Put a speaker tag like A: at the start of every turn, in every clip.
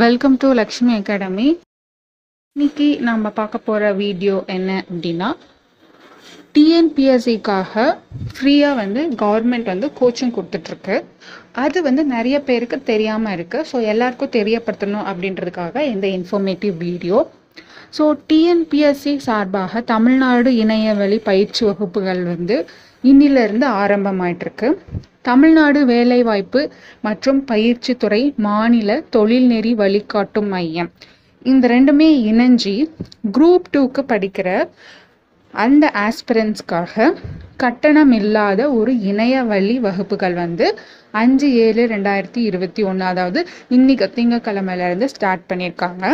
A: Welcome to Lakshmi academy இன்னைக்கு நம்ம பார்க்க போகிற வீடியோ என்ன அப்படின்னா டிஎன்பிஎஸ்சிக்காக ஃப்ரீயாக வந்து கவர்மெண்ட் வந்து கோச்சிங் கொடுத்துட்ருக்கு. அது வந்து நிறைய பேருக்கு தெரியாமல் இருக்குது ஸோ எல்லாருக்கும் தெரியப்படுத்தணும் அப்படின்றதுக்காக இந்த இன்ஃபர்மேட்டிவ் வீடியோ ஸோ டிஎன்பிஎஸ்சி சார்பாக தமிழ்நாடு இணையவழி பயிற்சி வகுப்புகள் வந்து இன்னிலிருந்து ஆரம்பமாயிட்டிருக்கு தமிழ்நாடு வேலைவாய்ப்பு மற்றும் பயிற்சித்துறை மாநில தொழில்நெறி வழிகாட்டும் மையம். இந்த ரெண்டுமே இணைஞ்சி குரூப் டூக்கு படிக்கிற அந்த ஆஸ்பிரன்ஸ்க்காக கட்டணம் இல்லாத ஒரு இணைய வழி வகுப்புகள் வந்து அஞ்சு ஏழு ரெண்டாயிரத்தி இருபத்தி ஒன்று அதாவது இன்னைக்கு திங்கக்கிழமையிலேருந்து ஸ்டார்ட் பண்ணியிருக்காங்க.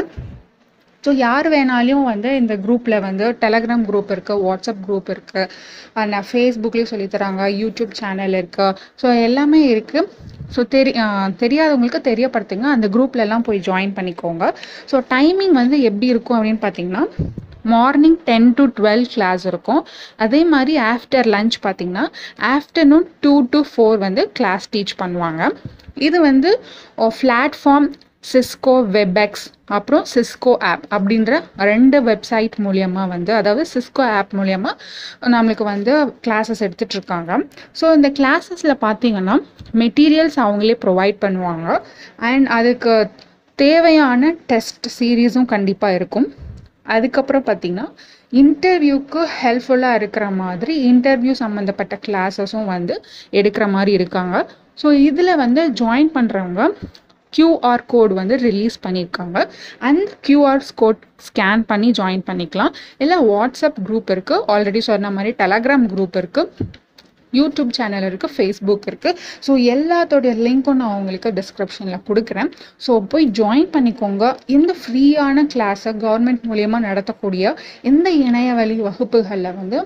A: ஸோ யார் வேணாலையும் வந்து இந்த குரூப்பில் வந்து டெலகிராம் குரூப் இருக்குது வாட்ஸ்அப் குரூப் இருக்குது அண்ட் ஃபேஸ்புக்லேயும் சொல்லித்தராங்க யூடியூப் சேனல் இருக்குது ஸோ எல்லாமே இருக்குது ஸோ தெரி தெரியாதவங்களுக்கு தெரியப்படுத்துங்க. அந்த குரூப்லலாம் போய் ஜாயின் பண்ணிக்கோங்க. ஸோ டைமிங் வந்து எப்படி இருக்கும் அப்படின்னு பார்த்தீங்கன்னா morning ten to twelve class இருக்கும். அதே மாதிரி ஆஃப்டர் லஞ்ச் பார்த்தீங்கன்னா ஆஃப்டர்நூன் டூ டு ஃபோர் வந்து கிளாஸ் டீச் பண்ணுவாங்க. இது வந்து பிளாட்ஃபார்ம் சிஸ்கோ வெப்எக்ஸ் அப்புறம் சிஸ்கோ ஆப் அப்படின்ற ரெண்டு வெப்சைட் மூலியமாக வந்து அதாவது சிஸ்கோ ஆப் மூலியமாக நம்மளுக்கு வந்து கிளாஸஸ் எடுத்துட்ருக்காங்க ஸோ இந்த கிளாஸஸில் பார்த்தீங்கன்னா மெட்டீரியல்ஸ் அவங்களே ப்ரொவைட் பண்ணுவாங்க. அண்ட் அதுக்கு தேவையான டெஸ்ட் சீரீஸும் கண்டிப்பாக இருக்கும். அதுக்கப்புறம் பார்த்தீங்கன்னா இன்டர்வியூக்கு ஹெல்ப்ஃபுல்லாக இருக்கிற மாதிரி இன்டர்வியூ சம்மந்தப்பட்ட கிளாஸஸும் வந்து எடுக்கிற மாதிரி இருக்காங்க. ஸோ இதில் வந்து ஜாயின் பண்ணுறவங்க கியூஆர் கோட் வந்து ரிலீஸ் பண்ணியிருக்காங்க. அந்த கியூஆர் கோட் ஸ்கேன் பண்ணி ஜாயின் பண்ணிக்கலாம். இல்லை வாட்ஸ்அப் குரூப் இருக்குது ஆல்ரெடி சொன்ன மாதிரி டெலகிராம் குரூப் இருக்குது யூடியூப் சேனல் இருக்குது ஃபேஸ்புக் இருக்குது ஸோ எல்லாத்தோடைய லிங்க்கும் நான் உங்களுக்கு டிஸ்கிரிப்ஷனில் கொடுக்குறேன். ஸோ போய் ஜாயின் பண்ணிக்கோங்க. இந்த ஃப்ரீயான கிளாஸை கவர்மெண்ட் மூலியமாக நடத்தக்கூடிய இந்த இணையவழி வகுப்புகளில் வந்து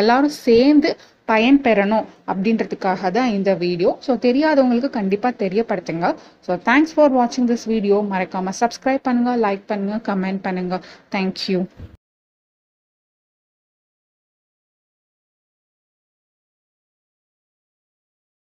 A: எல்லாரும் சேர்ந்து பயன் பெறணும் அப்படின்றதுக்காக தான் இந்த வீடியோ. ஸோ தெரியாதவங்களுக்கு கண்டிப்பாக தெரியப்படுத்துங்க. ஸோ தேங்க்ஸ் ஃபார் வாட்சிங் திஸ் வீடியோ மறக்காமல் சப்ஸ்கிரைப் பண்ணுங்கள் லைக் பண்ணுங்கள் கமெண்ட் பண்ணுங்கள் தேங்க்யூ